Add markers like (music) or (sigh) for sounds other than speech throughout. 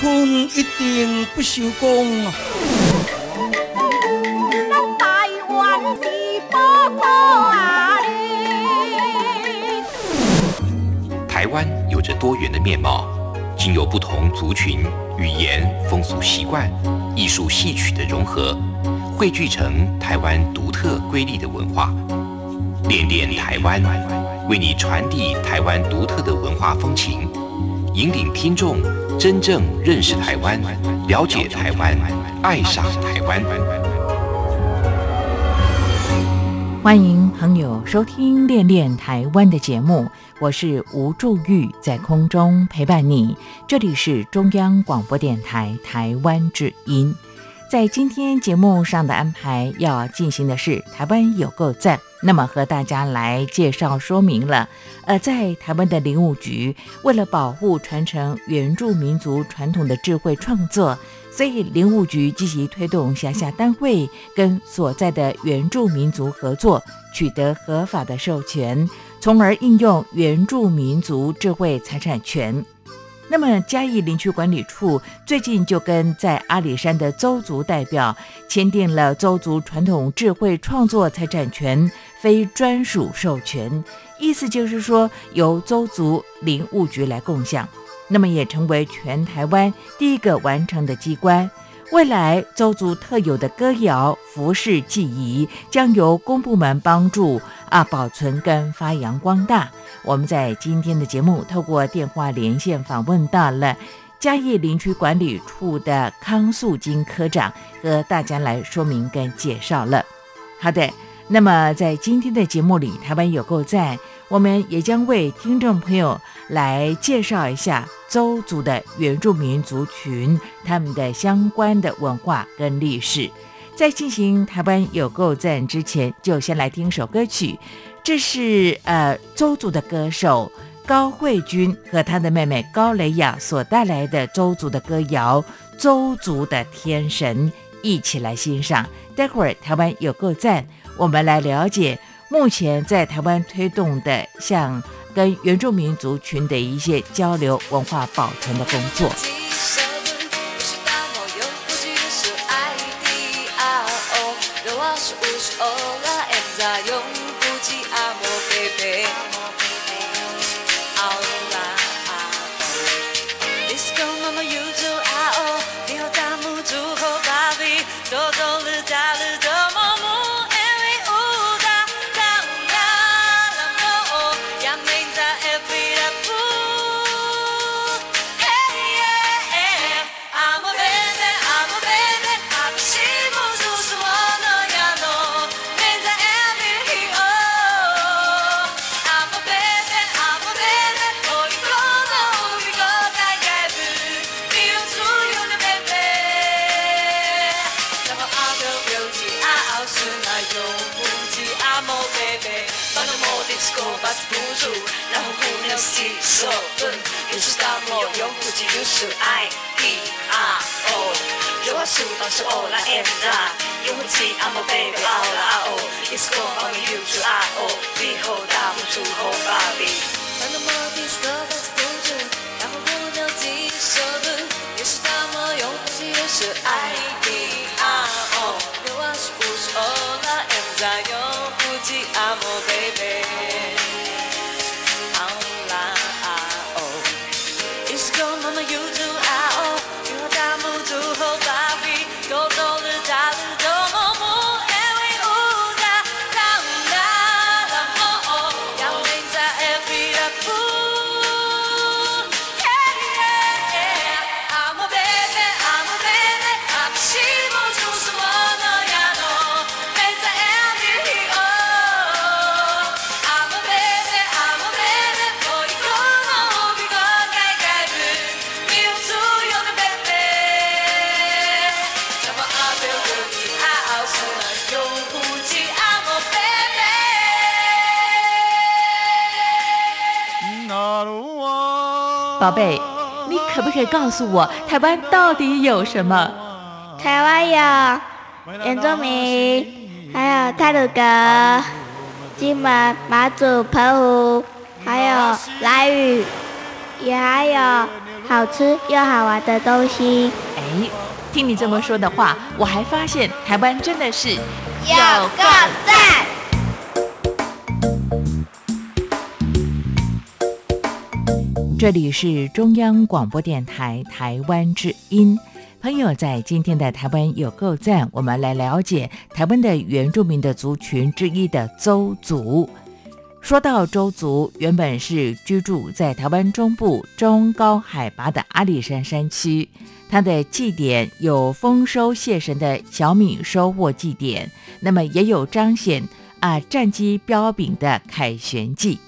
呀。乾坤一定不朽功啊！咱台湾是宝岛啊嘞。台湾有着多元的面貌，经由不同族群、语言、风俗习惯、艺术戏曲的融合，汇聚成台湾独特瑰丽的文化。恋恋台湾，为你传递台湾独特的文化风情，引领听众真正认识台湾、了解台湾、爱上台湾。欢迎朋友收听《恋恋台湾》的节目，我是吴祝玉，在空中陪伴你。这里是中央广播电台台湾之音。在今天节目上的安排，要进行的是台湾有够赞。那么和大家来介绍说明了，呃，在台湾的林务局为了保护传承原住民族传统的智慧创作，所以林务局积极推动辖下单位跟所在的原住民族合作，取得合法的授权，从而应用原住民族智慧财产权。那么嘉义林区管理处最近就跟在阿里山的邹族代表签订了邹族传统智慧创作财产权非专属授权，意思就是说由邹族林务局来共享，那么也成为全台湾第一个完成的机关。未来邹族特有的歌谣、服饰、技艺将由公部门帮助啊保存跟发扬光大。我们在今天的节目透过电话连线访问到了嘉义林区管理处的康素金科长，和大家来说明跟介绍了。好的，那么在今天的节目里，台湾有够赞，我们也将为听众朋友来介绍一下邹族的原住民族群他们的相关的文化跟历史。在进行台湾有够赞之前，就先来听首歌曲。这是呃周族的歌手高慧君和他的妹妹高蕾雅所带来的周族的歌谣《周族的天神》，一起来欣赏。待会儿台湾有够赞，我们来了解目前在台湾推动的像跟原住民族群的一些交流、文化保存的工作。然后姑娘洗手蹲，也是大漠有自己有是 I D R O，有话数到是 O 来 M 的，有话记 I'm a baby。宝贝，你可不可以告诉我，台湾到底有什么？台湾有原住民，还有泰鲁格、金门、马祖、澎湖，还有兰屿，也还有好吃又好玩的东西。哎，听你这么说的话，我还发现台湾真的是有够赞！这里是中央广播电台台湾之音。朋友，在今天的台湾有够赞，我们来了解台湾的原住民的族群之一的邹族。说到邹族，原本是居住在台湾中部中高海拔的阿里山山区，它的祭典有丰收谢神的小米收获祭典，那么也有彰显啊战绩彪炳的凯旋祭。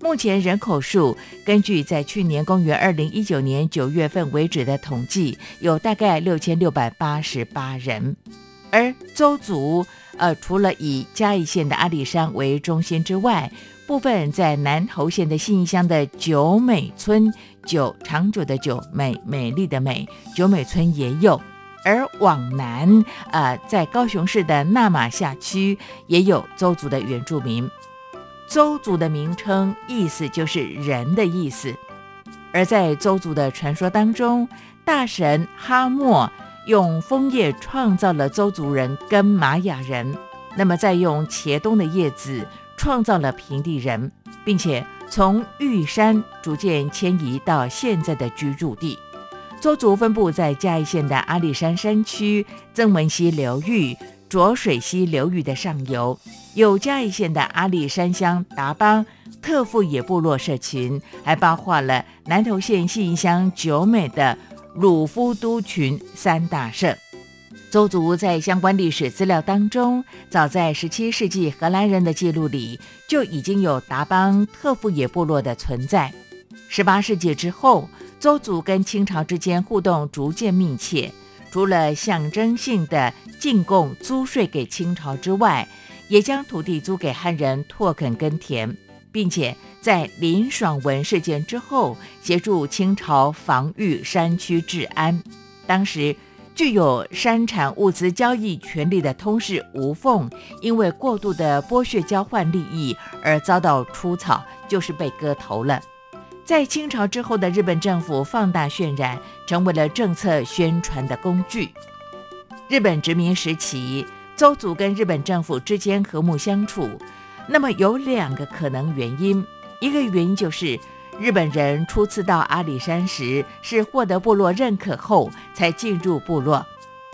目前人口数，根据在去年公元二零一九年九月份为止的统计，有大概六千六百八十八人。而邹族，呃，除了以嘉义县的阿里山为中心之外，部分在南投县的信义乡的九美村，九长久的九美美丽的美九美村也有。而往南，呃，在高雄市的纳马夏区也有邹族的原住民。邹族的名称意思就是人的意思，而在邹族的传说当中，大神哈莫用枫叶创造了邹族人跟玛雅人，那么再用茄冬的叶子创造了平地人，并且从玉山逐渐迁移到现在的居住地。邹族分布在嘉义县的阿里山山区、曾文溪流域。浊水溪流域的上游，有嘉义县的阿里山乡达邦特富野部落社群，还包括了南投县信义乡九美的鲁夫都群三大社。邹族在相关历史资料当中，早在17世纪荷兰人的记录里就已经有达邦特富野部落的存在。18世纪之后，邹族跟清朝之间互动逐渐密切。除了象征性的进贡租税给清朝之外，也将土地租给汉人拓垦耕田，并且在林爽文事件之后，协助清朝防御山区治安。当时具有山产物资交易权利的通事吴凤，因为过度的剥削交换利益而遭到出草，就是被割头了。在清朝之后的日本政府放大渲染，成为了政策宣传的工具。日本殖民时期，邹族跟日本政府之间和睦相处。那么有两个可能原因，一个原因就是日本人初次到阿里山时是获得部落认可后才进入部落。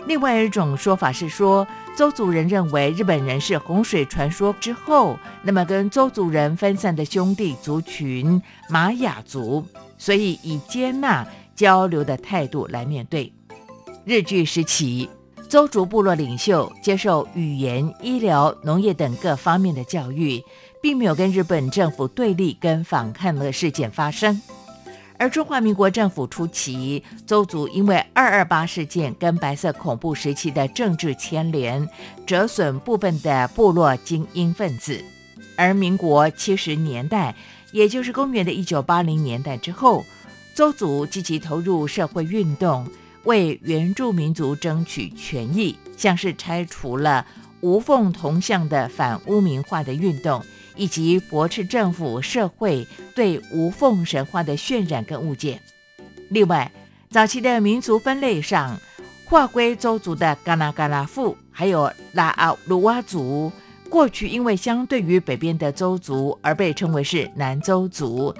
另外一种说法是说，邹族人认为日本人是洪水传说之后，那么跟邹族人分散的兄弟族群玛雅族，所以以接纳交流的态度来面对。日据时期，邹族部落领袖接受语言、医疗、农业等各方面的教育，并没有跟日本政府对立跟反抗的事件发生。而中华民国政府初期，邹族因为二二八事件跟白色恐怖时期的政治牵连，折损部分的部落精英分子。而民国七十年代，也就是公元的一九八零年代之后，邹族积极投入社会运动，为原住民族争取权益，像是拆除了无缝铜像的反污名化的运动。以及驳斥政府社会对无缝神话的渲染跟误解。另外，早期的民族分类上，划归周族的嘎纳嘎拉富，还有拉阿鲁哇族，过去因为相对于北边的周族而被称为是南周族。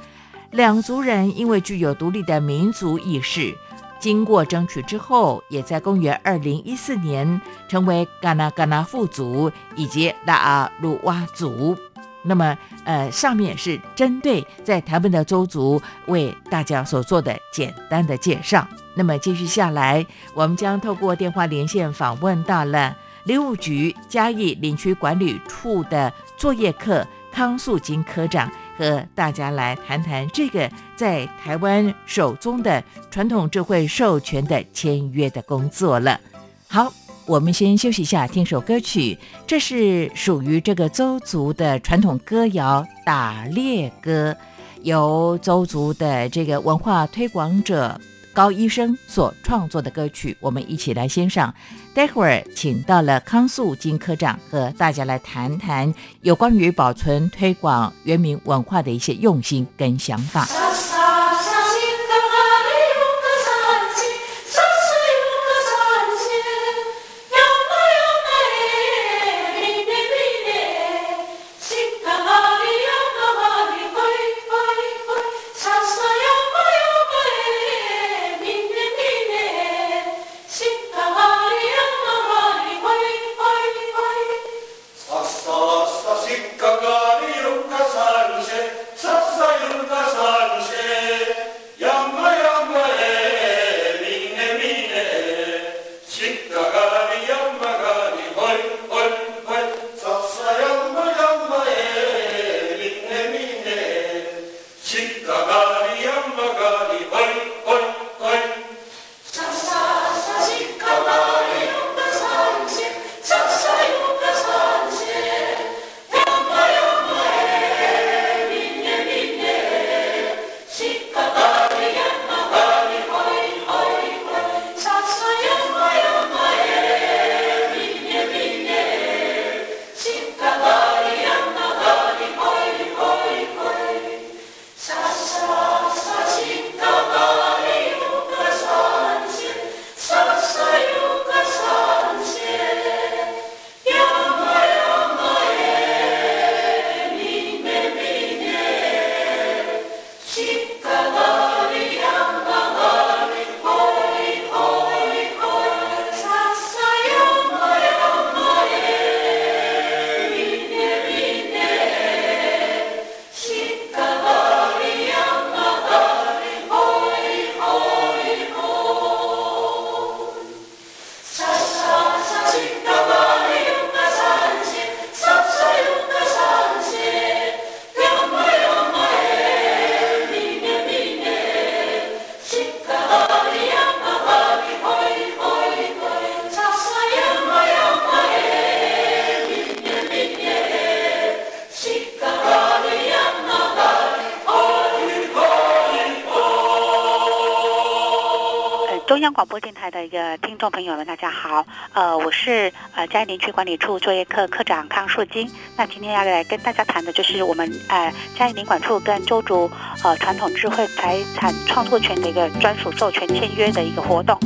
两族人因为具有独立的民族意识，经过争取之后，也在公元二零一四年成为嘎纳嘎纳富族以及拉阿鲁哇族。那么，呃，上面是针对在台湾的周族为大家所做的简单的介绍。那么，继续下来，我们将透过电话连线访问到了林务局嘉义林区管理处的作业课康素金科长，和大家来谈谈这个在台湾首宗的传统智慧授权的签约的工作了。好。我们先休息一下，听首歌曲。这是属于这个邹族的传统歌谣《打猎歌》，由邹族的这个文化推广者高医生所创作的歌曲，我们一起来欣赏。待会儿请到了康素金科长和大家来谈谈有关于保存推广原民文化的一些用心跟想法。广播电台的一个听众朋友们，大家好，呃，我是呃嘉义林区管理处作业科科长康树金。那今天要来跟大家谈的就是我们呃嘉义林管处跟周竹呃传统智慧财产创作权的一个专属授权签约的一个活动。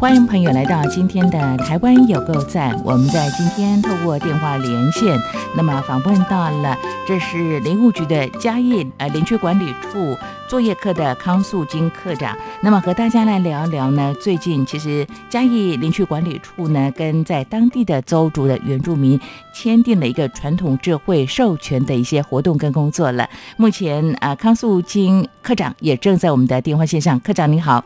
欢迎朋友来到今天的台湾有够赞。我们在今天透过电话连线，那么访问到了，这是林务局的嘉义呃林区管理处作业科的康素金科长。那么和大家来聊一聊呢，最近其实嘉义林区管理处呢，跟在当地的邹族的原住民签订了一个传统智慧授权的一些活动跟工作了。目前啊，康素金科长也正在我们的电话线上。科长你好。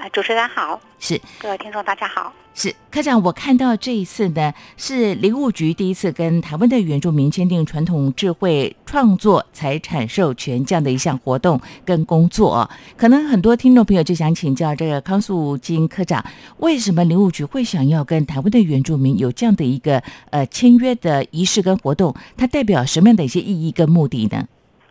啊，主持人好，是各位听众大家好，是科长。我看到这一次呢，是林务局第一次跟台湾的原住民签订传统智慧创作财产授权这样的一项活动跟工作。可能很多听众朋友就想请教这个康素金科长，为什么林务局会想要跟台湾的原住民有这样的一个呃签约的仪式跟活动？它代表什么样的一些意义跟目的呢？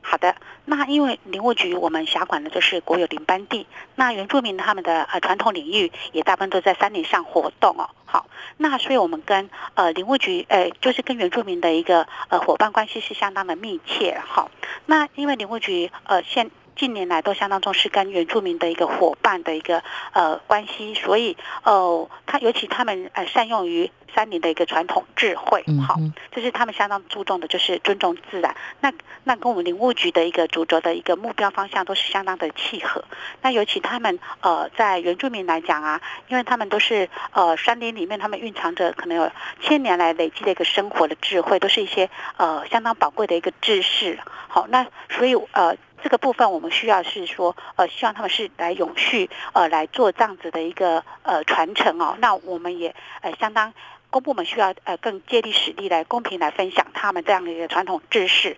好的，那因为林务局我们辖管的就是国有林班地，那原住民他们的呃传统领域也大部分都在山林上活动哦。好，那所以我们跟呃林务局呃就是跟原住民的一个呃伙伴关系是相当的密切。好，那因为林务局呃现近年来都相当重视跟原住民的一个伙伴的一个呃关系，所以呃他尤其他们呃善用于。山林的一个传统智慧，好，这是他们相当注重的，就是尊重自然。那那跟我们林务局的一个主轴的一个目标方向都是相当的契合。那尤其他们呃，在原住民来讲啊，因为他们都是呃山林里面，他们蕴藏着可能有千年来累积的一个生活的智慧，都是一些呃相当宝贵的一个知识。好，那所以呃这个部分我们需要是说呃希望他们是来永续呃来做这样子的一个呃传承哦。那我们也呃相当。公部门需要呃更借力使力来公平来分享他们这样的一个传统知识。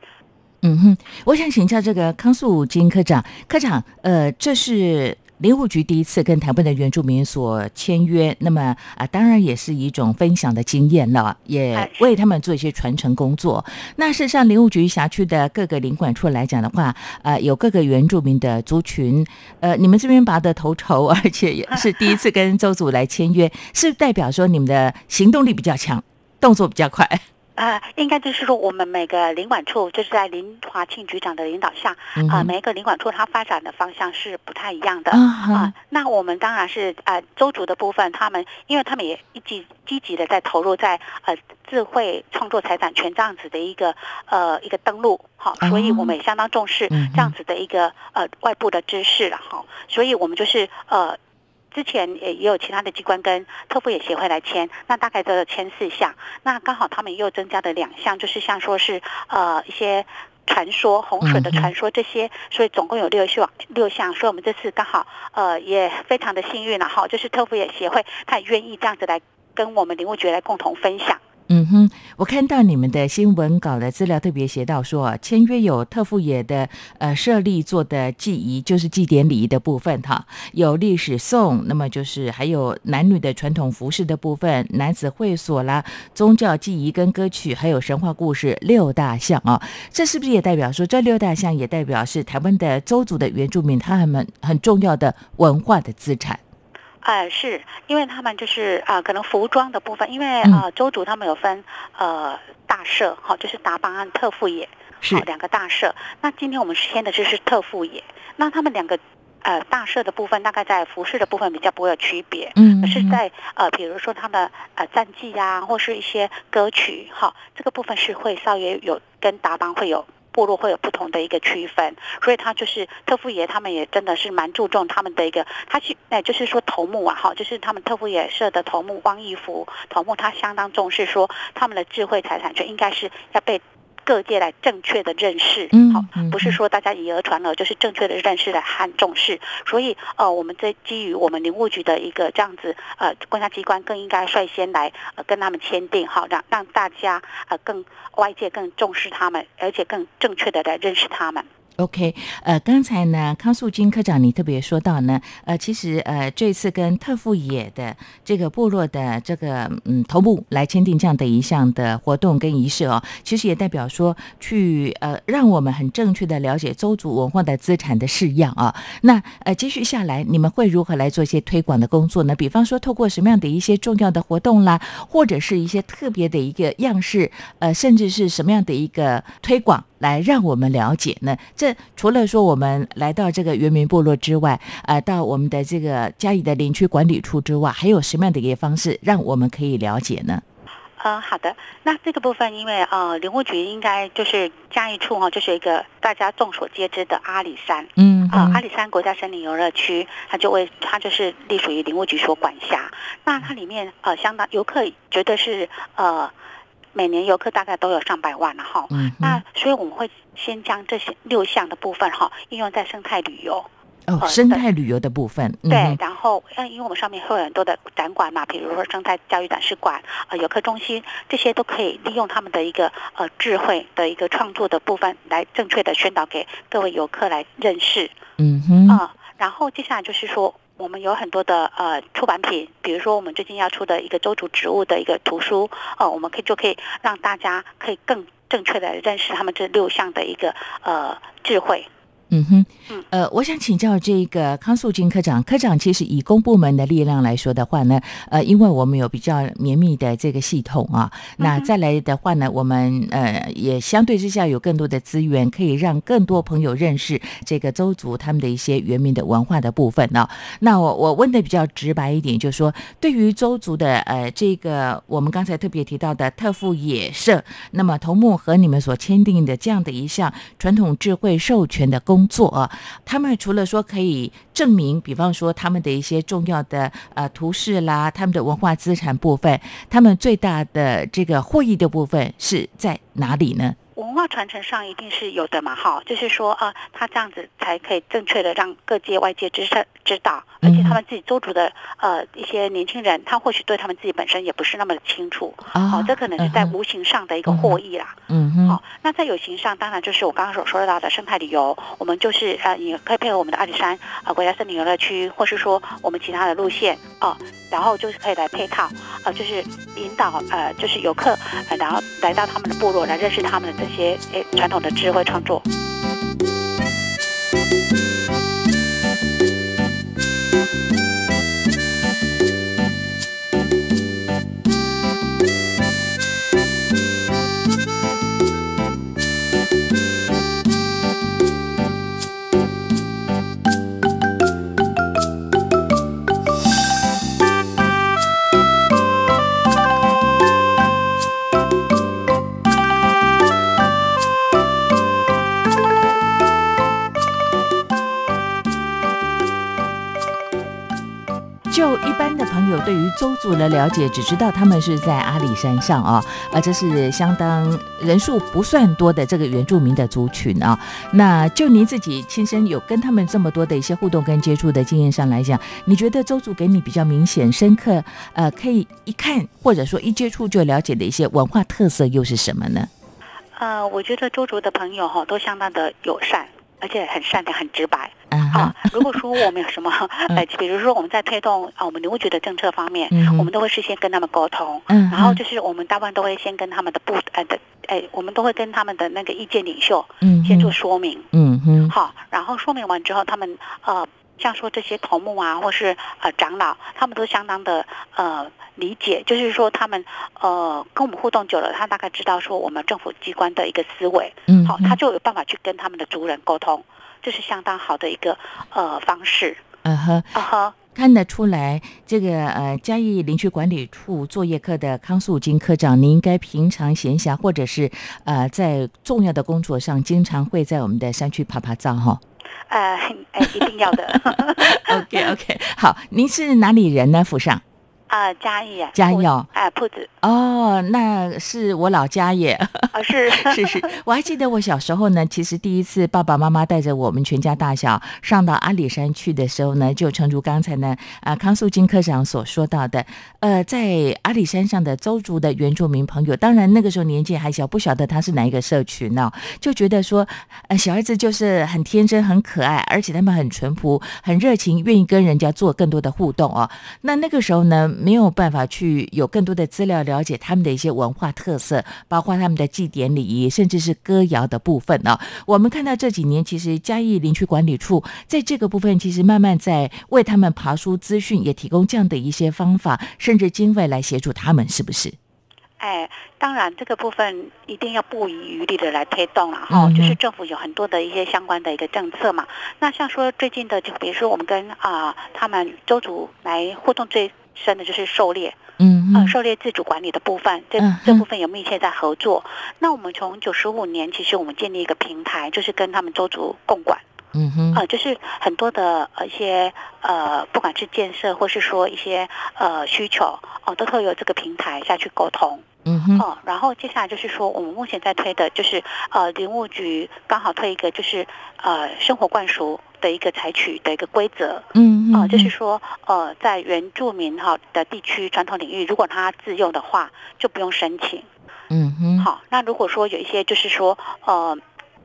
嗯哼，我想请教这个康素金科长，科长，呃，这是林务局第一次跟台湾的原住民所签约，那么啊、当然也是一种分享的经验了，也为他们做一些传承工作。那事实上，林务局辖区的各个领管处来讲的话，呃，有各个原住民的族群，呃，你们这边拔得头筹，而且也是第一次跟周组来签约，是代表说你们的行动力比较强，动作比较快。呃，应该就是说，我们每个领管处就是在林华庆局长的领导下，啊、每一个领管处它发展的方向是不太一样的。啊那我们当然是呃州主的部分，他们因为他们也一直积极的在投入在呃智慧创作财产权这样子的一个呃一个登录，好、所以我们也相当重视这样子的一个呃外部的知识了哈、所以我们就是呃。之前也也有其他的机关跟特富野协会来签，那大概都有签四项，那刚好他们又增加了两项，就是像说是呃一些传说洪水的传说这些，所以总共有六项六项，所以我们这次刚好呃也非常的幸运了哈，就是特富野协会他也愿意这样子来跟我们林务局来共同分享。嗯哼，我看到你们的新闻稿的资料特别写到说，签约有特富野的呃设立做的祭仪，就是祭典礼仪的部分哈，有历史颂，那么就是还有男女的传统服饰的部分，男子会所啦，宗教祭仪跟歌曲，还有神话故事六大项啊，这是不是也代表说这六大项也代表是台湾的周族的原住民他们很重要的文化的资产？呃，是因为他们就是啊、呃可能服装的部分，因为啊呃，州主他们有分呃大社，哈、就是达邦和特富野，是好两个大社。那今天我们签的就是特富野，那他们两个呃大社的部分，大概在服饰的部分比较不会有区别。嗯可是在呃，比如说他们呃战绩啊，或是一些歌曲哈，这个部分是会稍微有跟达邦会有部落会有不同的一个区分，所以他就是特富爷他们也真的是蛮注重他们的一个，他去哎就是说头目啊哈，就是他们特富爷社的头目汪义福头目，他相当重视说他们的智慧财产权应该是要被。各界来正确的认识，好、不是说大家以讹传讹，就是正确的认识来和重视。所以，呃，我们这基于我们林务局的一个这样子，呃，公家机关更应该率先来呃跟他们签订，好让让大家呃更外界更重视他们，而且更正确的来认识他们。OK，呃，刚才呢，康素金科长你特别说到呢，呃，其实呃，这次跟特富野的这个部落的这个嗯头部来签订这样的一项的活动跟仪式哦，其实也代表说去呃，让我们很正确的了解周族文化的资产的式样啊。那呃，接续下来你们会如何来做一些推广的工作呢？比方说，透过什么样的一些重要的活动啦，或者是一些特别的一个样式，呃，甚至是什么样的一个推广，来让我们了解呢？这除了说我们来到这个原民部落之外，呃，到我们的这个嘉义的林区管理处之外，还有什么样的一个方式让我们可以了解呢？呃，好的，那这个部分，因为呃，林务局应该就是嘉义处哈、哦，就是一个大家众所皆知的阿里山，嗯啊、阿里山国家森林游乐区，它就为它就是隶属于林务局所管辖。那它里面呃，相当游客绝对是呃，每年游客大概都有上百万了哈。嗯那所以我们会先将这些六项的部分哈，应用在生态旅游。哦，呃生态旅游的部分，嗯对，然后呃，因为我们上面会有很多的展馆嘛，比如说生态教育展示馆、呃游客中心，这些都可以利用他们的一个呃智慧的一个创作的部分，来正确的宣导给各位游客来认识。嗯哼，啊、然后接下来就是说，我们有很多的呃出版品，比如说我们最近要出的一个周族植物的一个图书，呃，我们可以就可以让大家可以更正确的认识他们这六项的一个呃智慧。嗯哼。嗯，呃，我想请教这个康素金科长，科长其实以公部门的力量来说的话呢，呃，因为我们有比较绵密的这个系统啊，那再来的话呢，我们呃也相对之下有更多的资源，可以让更多朋友认识这个周族他们的一些原民的文化的部分呢、那我我问的比较直白一点，就是说对于周族的呃这个我们刚才特别提到的特富野社，那么头目和你们所签订的这样的一项传统智慧授权的工作啊，他们除了说可以证明，比方说他们的一些重要的呃图示啦，他们的文化资产部分，他们最大的这个获益的部分是在哪里呢？文文化传承上一定是有的嘛，哈，就是说，啊，他这样子才可以正确的让各界外界知道知道，而且他们自己周族的呃一些年轻人，他或许对他们自己本身也不是那么的清楚，哦，这可能是在无形上的一个获益啦。嗯。哼，好，那在有形上，当然就是我刚刚所说到的生态旅游，我们就是呃，也可以配合我们的阿里山呃国家森林游乐区，或是说我们其他的路线哦，然后就是可以来配套，呃，就是引导呃，就是游客，呃，然后来到他们的部落来认识他们的这些诶传统的智慧创作。就一般的朋友对于周族的了解，只知道他们是在阿里山上啊，啊，这是相当人数不算多的这个原住民的族群啊。那就您自己亲身有跟他们这么多的一些互动跟接触的经验上来讲，你觉得周族给你比较明显、深刻，呃，可以一看或者说一接触就了解的一些文化特色又是什么呢？呃，我觉得周族的朋友哈都相当的友善，而且很善良、很直白。啊啊，如果说我们有什么，(laughs) 呃，比如说我们在推动啊我们旅游局的政策方面，嗯我们都会事先跟他们沟通，嗯然后就是我们大部分都会先跟他们的部呃的，哎，我们都会跟他们的那个意见领袖嗯先做说明，嗯哼。好，然后说明完之后，他们呃，像说这些头目啊，或是呃长老，他们都相当的呃理解，就是说他们呃跟我们互动久了，他大概知道说我们政府机关的一个思维，好，嗯好他就有办法去跟他们的族人沟通，这是相当好的一个呃方式，嗯哼。啊哈。看得出来，这个呃嘉义林区管理处作业科的康素金科长，您应该平常闲暇或者是呃在重要的工作上，经常会在我们的山区爬爬照哈。呃，哎，一定要的。(laughs) (laughs) OK OK，好，您是哪里人呢？府上啊，嘉义啊，嘉义哦哎，铺子，哦，那是我老家耶。啊 (laughs) 是。是是，我还记得我小时候呢，其实第一次爸爸妈妈带着我们全家大小上到阿里山去的时候呢，就诚如刚才呢啊康素金科长所说到的，呃，在阿里山上的周族的原住民朋友，当然那个时候年纪还小，不晓得他是哪一个社群呢、就觉得说，呃，小孩子就是很天真、很可爱，而且他们很淳朴、很热情，愿意跟人家做更多的互动哦。那那个时候呢，没有办法去有更多的资料了解他们的一些文化特色，包括他们的祭典礼仪，甚至是歌谣的部分呢、我们看到这几年，其实嘉义林区管理处在这个部分，其实慢慢在为他们爬书资讯，也提供这样的一些方法，甚至经费来协助他们，是不是？哎，当然这个部分一定要不遗余力的来推动了哈，嗯就是政府有很多的一些相关的一个政策嘛。那像说最近的，就比如说我们跟啊、他们周族来互动最深的就是狩猎，呃，嗯嗯狩猎自主管理的部分，这嗯这部分有密切在合作。那我们从九十五年，其实我们建立一个平台，就是跟他们周族共管。嗯哼呃，就是很多的呃一些呃，不管是建设或是说一些呃需求哦、都可以有这个平台下去沟通。嗯哼哦，然后接下来就是说，我们目前在推的就是呃，林务局刚好推一个就是呃生活灌输的一个采取的一个规则。嗯哦、就是说呃，在原住民哈的地区传统领域，如果他自用的话，就不用申请。嗯哼好，那如果说有一些就是说呃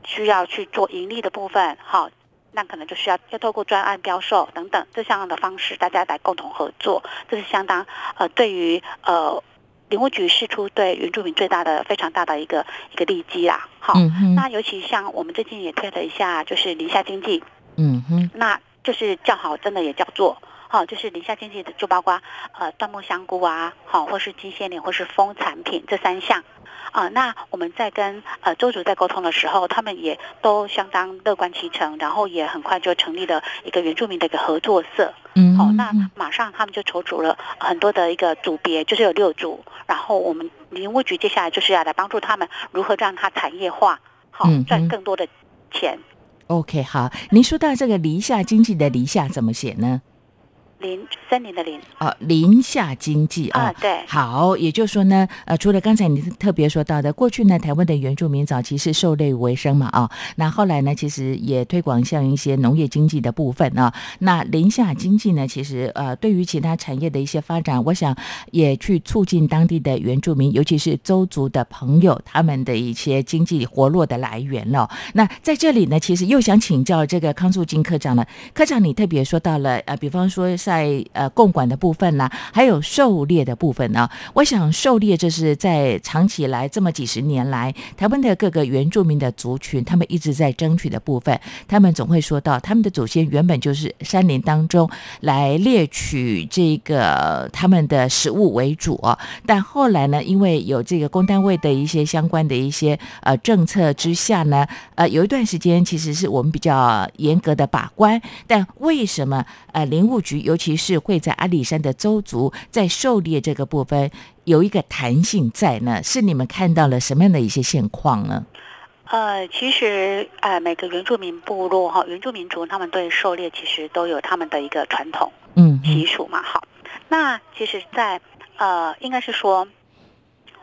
需要去做盈利的部分，好。那可能就需要要透过专案标售等等这项的方式，大家来共同合作，这是相当呃对于呃林务局释出对原住民最大的非常大的一个一个利基啦。好，嗯那尤其像我们最近也推了一下，就是林下经济，嗯哼那就是叫好，真的也叫做。好，就是林下经济的，就包括呃椴木香菇啊，好，或是金线莲，或是蜂产品这三项啊、那我们在跟呃周主在沟通的时候，他们也都相当乐观其成，然后也很快就成立了一个原住民的一个合作社。嗯哦，那马上他们就筹组了很多的一个组别，就是有六组。然后我们林务局接下来就是要来帮助他们如何让它产业化，好赚更多的钱。OK 好，您说到这个篱下经济的篱下怎么写呢？林森林的林啊，林下经济啊啊，，对，好，也就是说呢，呃，除了刚才你特别说到的，过去呢，台湾的原住民早期是狩猎为生嘛，啊，那后来呢，其实也推广像一些农业经济的部分啊。那林下经济呢，其实呃，对于其他产业的一些发展，我想也去促进当地的原住民，尤其是周族的朋友他们的一些经济活络的来源了。那在这里呢，其实又想请教这个康素金科长了。科长，你特别说到了呃，比方说在呃共管的部分啦，还有狩猎的部分呢。我想狩猎这是在长期以来这么几十年来，台湾的各个原住民的族群，他们一直在争取的部分。他们总会说到，他们的祖先原本就是山林当中来猎取这个他们的食物为主，但后来呢，因为有这个公单位的一些相关的一些呃政策之下呢，呃，有一段时间其实是我们比较严格的把关。但为什么呃林务局有，尤其是会在阿里山的周族在狩猎这个部分有一个弹性在呢？是你们看到了什么样的一些现况呢？呃，其实呃，每个原住民部落哈，原住民族他们对狩猎其实都有他们的一个传统嗯习俗嘛。好，那其实在，呃，应该是说，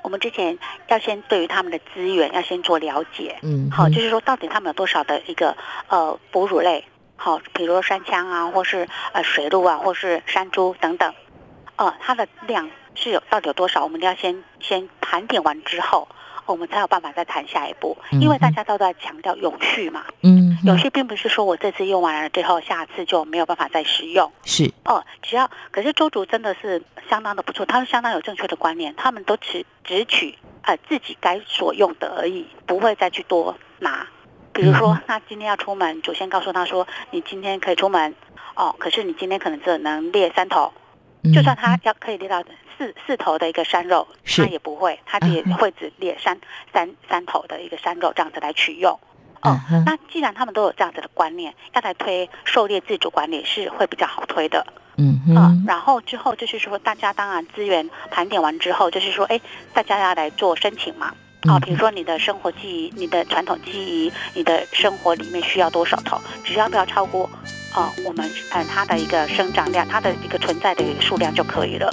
我们之前要先对于他们的资源要先做了解。嗯，好，就是说到底他们有多少的一个呃哺乳类，好，比如说山羌啊，或是呃水鹿啊，或是山猪等等，呃，它的量是有到底有多少？我们要先先盘点完之后，我们才有办法再谈下一步，因为大家都在强调永续嘛。嗯永续并不是说我这次用完了之后，下次就没有办法再使用是哦。只要可是周族真的是相当的不错，他们相当有正确的观念，他们都只只取呃自己该所用的而已，不会再去多拿。比如说嗯，那今天要出门，祖先告诉他说，你今天可以出门哦，可是你今天可能只能猎三头，就算他要可以猎到四四头的一个山肉，他也不会，他也嗯。哼会只猎三三三头的一个山肉这样子来取用。哦嗯，那既然他们都有这样子的观念，要来推狩猎自主管理是会比较好推的。嗯啊、哼然后之后就是说，大家当然资源盘点完之后，就是说，哎，大家要来做申请嘛。哦，比如说你的生活记忆、你的传统记忆、你的生活里面需要多少头，只要不要超过，啊，我们呃它的一个生长量、它的一个存在的一个数量就可以了。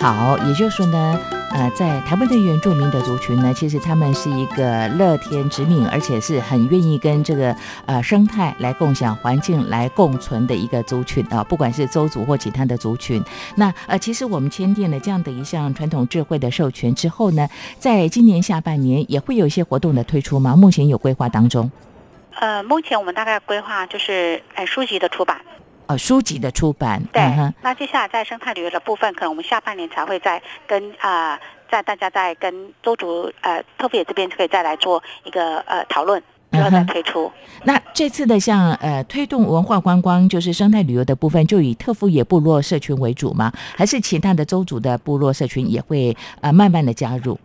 好，也就是说呢，呃，在台湾的原住民的族群呢，其实他们是一个乐天知命，而且是很愿意跟这个呃生态来共享环境、来共存的一个族群啊，不管是周族或其他的族群。那呃，其实我们签订了这样的一项传统智慧的授权之后呢，在今年下半年也会有一些活动的推出吗？目前有规划当中，呃，目前我们大概规划就是，哎，书籍的出版。呃，书籍的出版，对，嗯那接下来在生态旅游的部分，可能我们下半年才会再跟啊、呃在大家在跟周族呃特别这边可以再来做一个呃讨论，然后再推出。那这次的像呃推动文化观光，就是生态旅游的部分，就以特富野部落社群为主吗？还是其他的周族的部落社群也会呃慢慢的加入？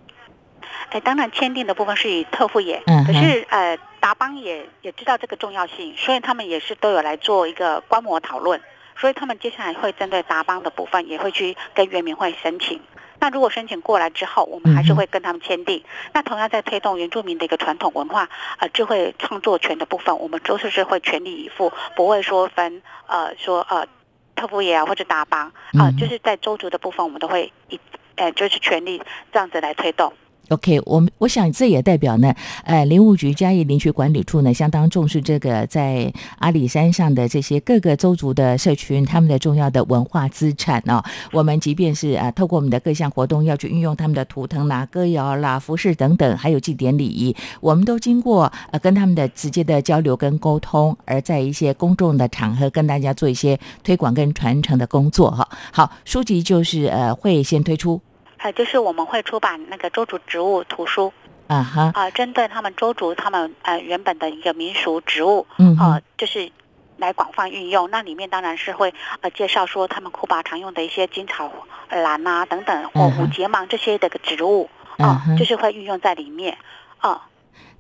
哎，当然签订的部分是以特富野，嗯可是呃达邦也也知道这个重要性，所以他们也是都有来做一个观摩讨论，所以他们接下来会针对达邦的部分，也会去跟原民会申请。那如果申请过来之后，我们还是会跟他们签订。那同样在推动原住民的一个传统文化，呃，智慧创作权的部分，我们都是是会全力以赴，不会说分呃说呃特富野啊或者达邦啊、嗯就是在周族的部分，我们都会一呃就是全力这样子来推动。OK，我们我想这也代表呢，呃，林务局嘉义林区管理处呢相当重视这个在阿里山上的这些各个州族的社群，他们的重要的文化资产哦。我们即便是啊、透过我们的各项活动要去运用他们的图腾啦、歌谣啦、服饰等等，还有祭典礼仪，我们都经过呃跟他们的直接的交流跟沟通，而在一些公众的场合跟大家做一些推广跟传承的工作哈。好，书籍就是呃会先推出。呃，就是我们会出版那个周族植物图书，啊哈，啊、针对他们周族他们呃原本的一个民俗植物，嗯哼呃，就是来广泛运用。那里面当然是会呃介绍说他们库巴常用的一些金草兰啊等等，或五节芒这些的个植物，嗯啊、哼就是会运用在里面。啊、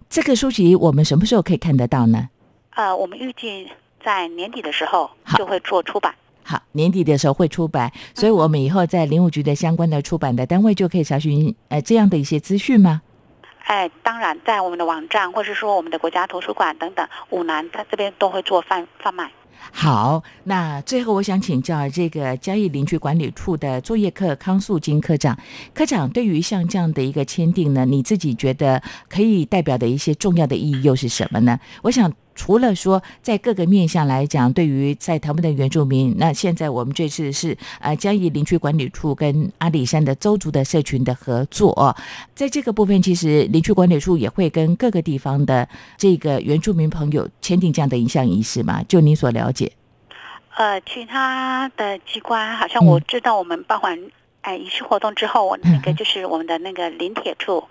这个书籍我们什么时候可以看得到呢？呃，我们预计在年底的时候就会做出版。好，年底的时候会出版，所以我们以后在林务局的相关的出版的单位就可以查询呃这样的一些资讯吗？哎，当然，在我们的网站，或是说我们的国家图书馆等等，五南它这边都会做贩贩卖。好，那最后我想请教这个嘉义林区管理处的作业课康素金科长，科长对于像这样的一个签订呢，你自己觉得可以代表的一些重要的意义又是什么呢？我想。除了说在各个面向来讲，对于在台湾的原住民，那现在我们这次是呃嘉义林区管理处跟阿里山的周族的社群的合作、哦，在这个部分，其实林区管理处也会跟各个地方的这个原住民朋友签订这样的一项仪式嘛？就你所了解。呃，其他的机关好嗯像我知道，我们办完哎仪式活动之后，我那个嗯就是我们的那个林铁处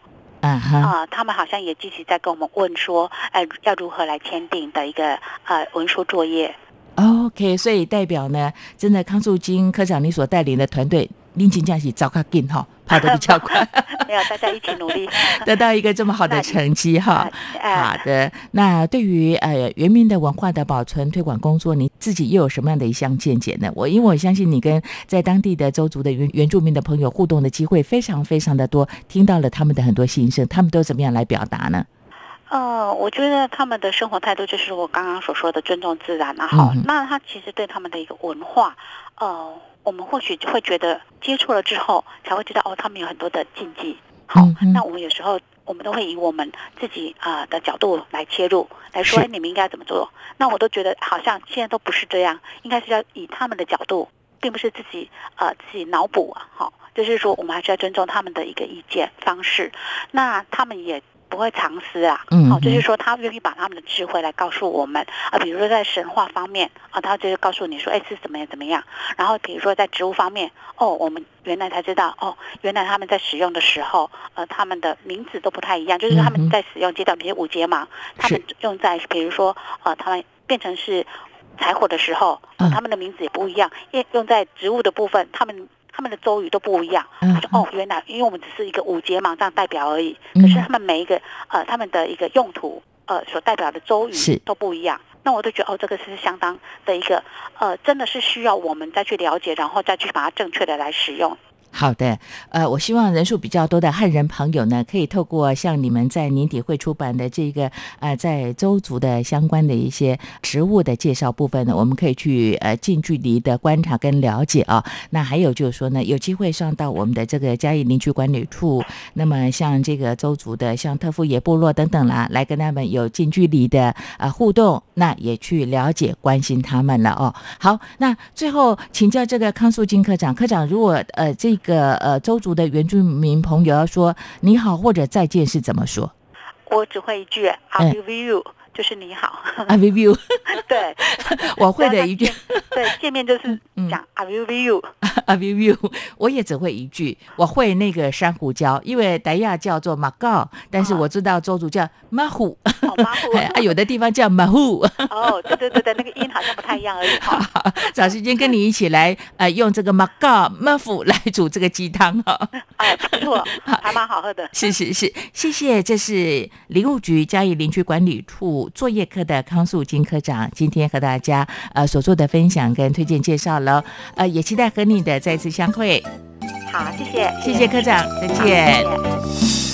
啊哈，啊、他们好像也积极在跟我们问说，哎，要如何来签订的一个呃文书作业。OK，所以代表呢，真的康素金科长你所带领的团队，拎金假期早卡紧哈，(laughs) 跑得比较快，(laughs) 没有，大家一起努力。(laughs) 得到一个这么好的成绩哈。呃好的，那对于呃原民的文化的保存推广工作，你自己又有什么样的一项见解呢？我因为我相信你跟在当地的周族的原原住民的朋友互动的机会非常非常的多，听到了他们的很多心声，他们都怎么样来表达呢？呃，我觉得他们的生活态度就是我刚刚所说的尊重自然啊，好、嗯那他其实对他们的一个文化，呃，我们或许会觉得接触了之后才会知道哦，他们有很多的禁忌。好，嗯那我们有时候我们都会以我们自己啊、呃的角度来切入，来说，哎，你们应该怎么做？那我都觉得好像现在都不是这样，应该是要以他们的角度，并不是自己呃自己脑补啊，好，就是说我们还是要尊重他们的一个意见方式，那他们也。不会藏私啊，好、就是说他愿意把他们的智慧来告诉我们啊，比如说在神话方面啊，他就是告诉你说，哎，是怎么样怎么样。然后比如说在植物方面，哦，我们原来才知道，哦，原来他们在使用的时候，呃，他们的名字都不太一样，就是他们在使用阶段，比如五节芒，他们用在比如说呃，他们变成是柴火的时候，他们的名字也不一样，用用在植物的部分，他们。他们的周语都不一样，嗯我说哦，原来因为我们只是一个五节芒这样代表而已，嗯。可是他们每一个呃他们的一个用途呃所代表的周是。语都不一样，那我都觉得哦，这个是相当的一个呃，真的是需要我们再去了解，然后再去把它正确的来使用。好的，呃，我希望人数比较多的汉人朋友呢，可以透过像你们在年底会出版的这个呃，在周族的相关的一些植物的介绍部分呢，我们可以去呃近距离的观察跟了解啊。那还有就是说呢，有机会上到我们的这个嘉义邻居管理处，那么像这个周族的像特富野部落等等啦，来跟他们有近距离的呃互动，那也去了解关心他们了哦。好，那最后请教这个康素金科长，科长如果呃这个呃周族的原住民朋友要说你好或者再见是怎么说？我只会一句 “I 嗯 love you”，就是你好。(laughs) I love you，(laughs) 对，(laughs) 我会的一句对，见面就是嗯讲 “I love you”。I love you，我也只会一句，我会那个珊瑚礁，因为达亚叫做马告，但是啊我知道周族叫马虎，哦，马虎。啊有的地方叫马虎。哦，对对对对，那个音好像不太一样而已。找时间跟你一起来，呃，用这个马告马虎来煮这个鸡汤哈。哎，不错，还蛮好喝的。是是是，谢谢。这是林务局嘉义林区管理处作业科的康素金科长今天和大家呃所做的分享跟推荐介绍了，呃，也期待和你的再次相会。好，谢谢，谢谢科长，再见。谢谢《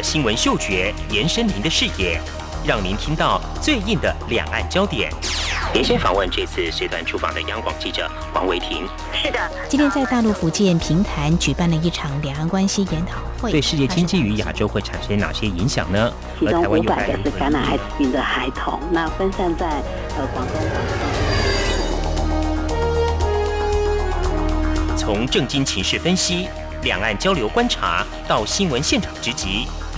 的新闻嗅觉，延伸您的视野，让您听到最硬的两岸焦点。连线访问这次随团出访的央广记者王维婷。是的，今天在大陆福建平潭举办了一场两岸关系研讨会，对世界经济与亚洲会产生哪些影响呢？其中五百个是感染艾滋病的孩童，那分散在呃广东、广东。从政经情势分析、两岸交流观察到新闻现场直击。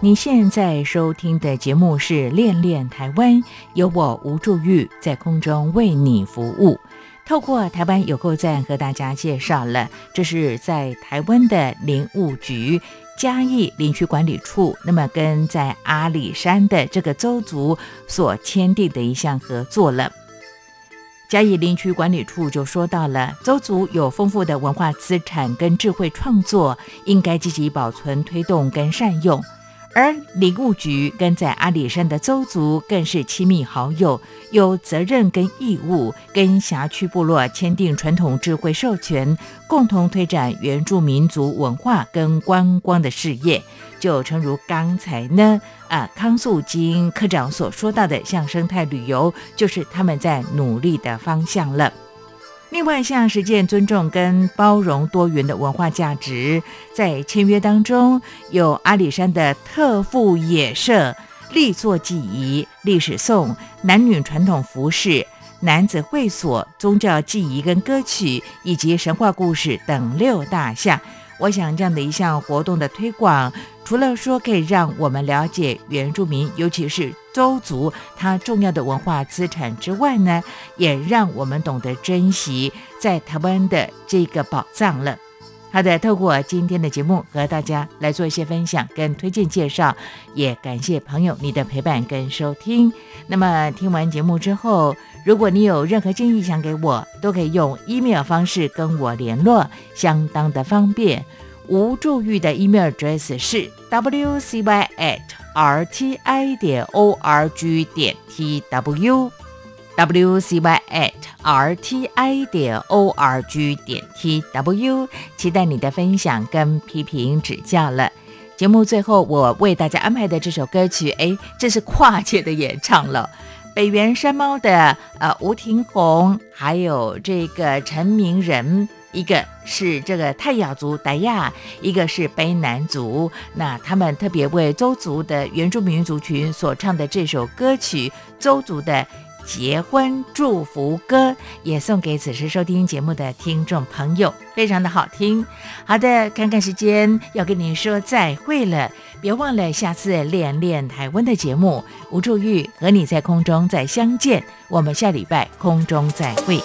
你现在收听的节目是《恋恋台湾》，由我吴祝玉在空中为你服务。透过台湾有够站和大家介绍了，这是在台湾的林务局嘉义林区管理处，那么跟在阿里山的这个邹族所签订的一项合作了。嘉义林区管理处就说到了，邹族有丰富的文化资产跟智慧创作，应该积极保存、推动跟善用。而林务局跟在阿里山的邹族更是亲密好友，有责任跟义务跟辖区部落签订传统智慧授权，共同推展原住民族文化跟观光的事业。就诚如刚才呢，啊康素金科长所说到的，像生态旅游，就是他们在努力的方向了。另外，一项实践尊重跟包容多元的文化价值，在签约当中有阿里山的特富野社、力作记忆、历史颂、男女传统服饰、男子会所、宗教记忆跟歌曲，以及神话故事等六大项。我想这样的一项活动的推广，除了说可以让我们了解原住民，尤其是周族它重要的文化资产之外呢，也让我们懂得珍惜在台湾的这个宝藏了。好的，透过今天的节目和大家来做一些分享跟推荐介绍，也感谢朋友你的陪伴跟收听。那么听完节目之后，如果你有任何建议想给我，都可以用 email 方式跟我联络，相当的方便。无助玉的 email address 是 wcy at rti 点 org 点 tw w c y at r t i 点 org 点 tw，期待你的分享跟批评指教了。节目最后，我为大家安排的这首歌曲，哎，这是跨界的演唱了。北原山猫的呃吴廷宏，还有这个陈明仁，一个是这个泰雅族达亚，一个是卑南族。那他们特别为周族的原住民族群所唱的这首歌曲，周族的。结婚祝福歌也送给此时收听节目的听众朋友，非常的好听。好的，看看时间，要跟您说再会了，别忘了下次练练台湾的节目，吴祝玉和你在空中再相见，我们下礼拜空中再会。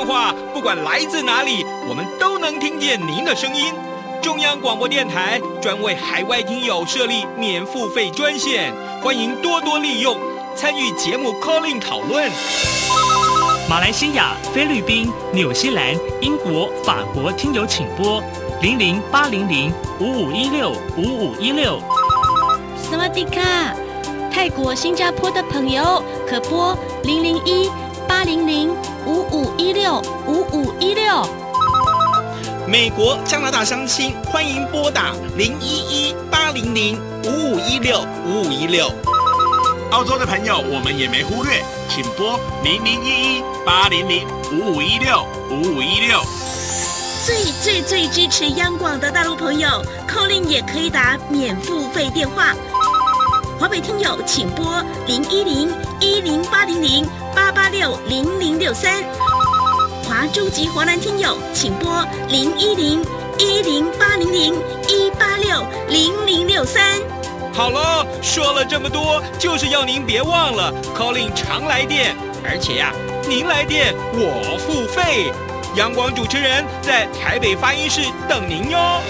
电话，不管来自哪里，我们都能听见您的声音。中央广播电台专为海外听友设立免付费专线，欢迎多多利用，参与节目 call in 讨论。马来西亚、菲律宾、纽西兰、英国、法国听友请拨零零八零零五五一六五五一六。斯瓦迪卡，泰国、新加坡的朋友可拨零零一八零零五五一六五五一六。美国、加拿大相亲欢迎拨打零一一八零零五五一六五五一六。澳洲的朋友我们也没忽略，请拨零零一一八零零五五一六五五一六。最最最支持央广的大陆朋友，扣令也可以打免付费电话。华北听友请拨零一零一零八零零八八六零零六三。华中及华南听友，请拨零一零一零八零零一八六零零六三。好了，说了这么多，就是要您别忘了 calling 常来电，而且呀，您来电我付费。阳光主持人在台北发音室等您哟。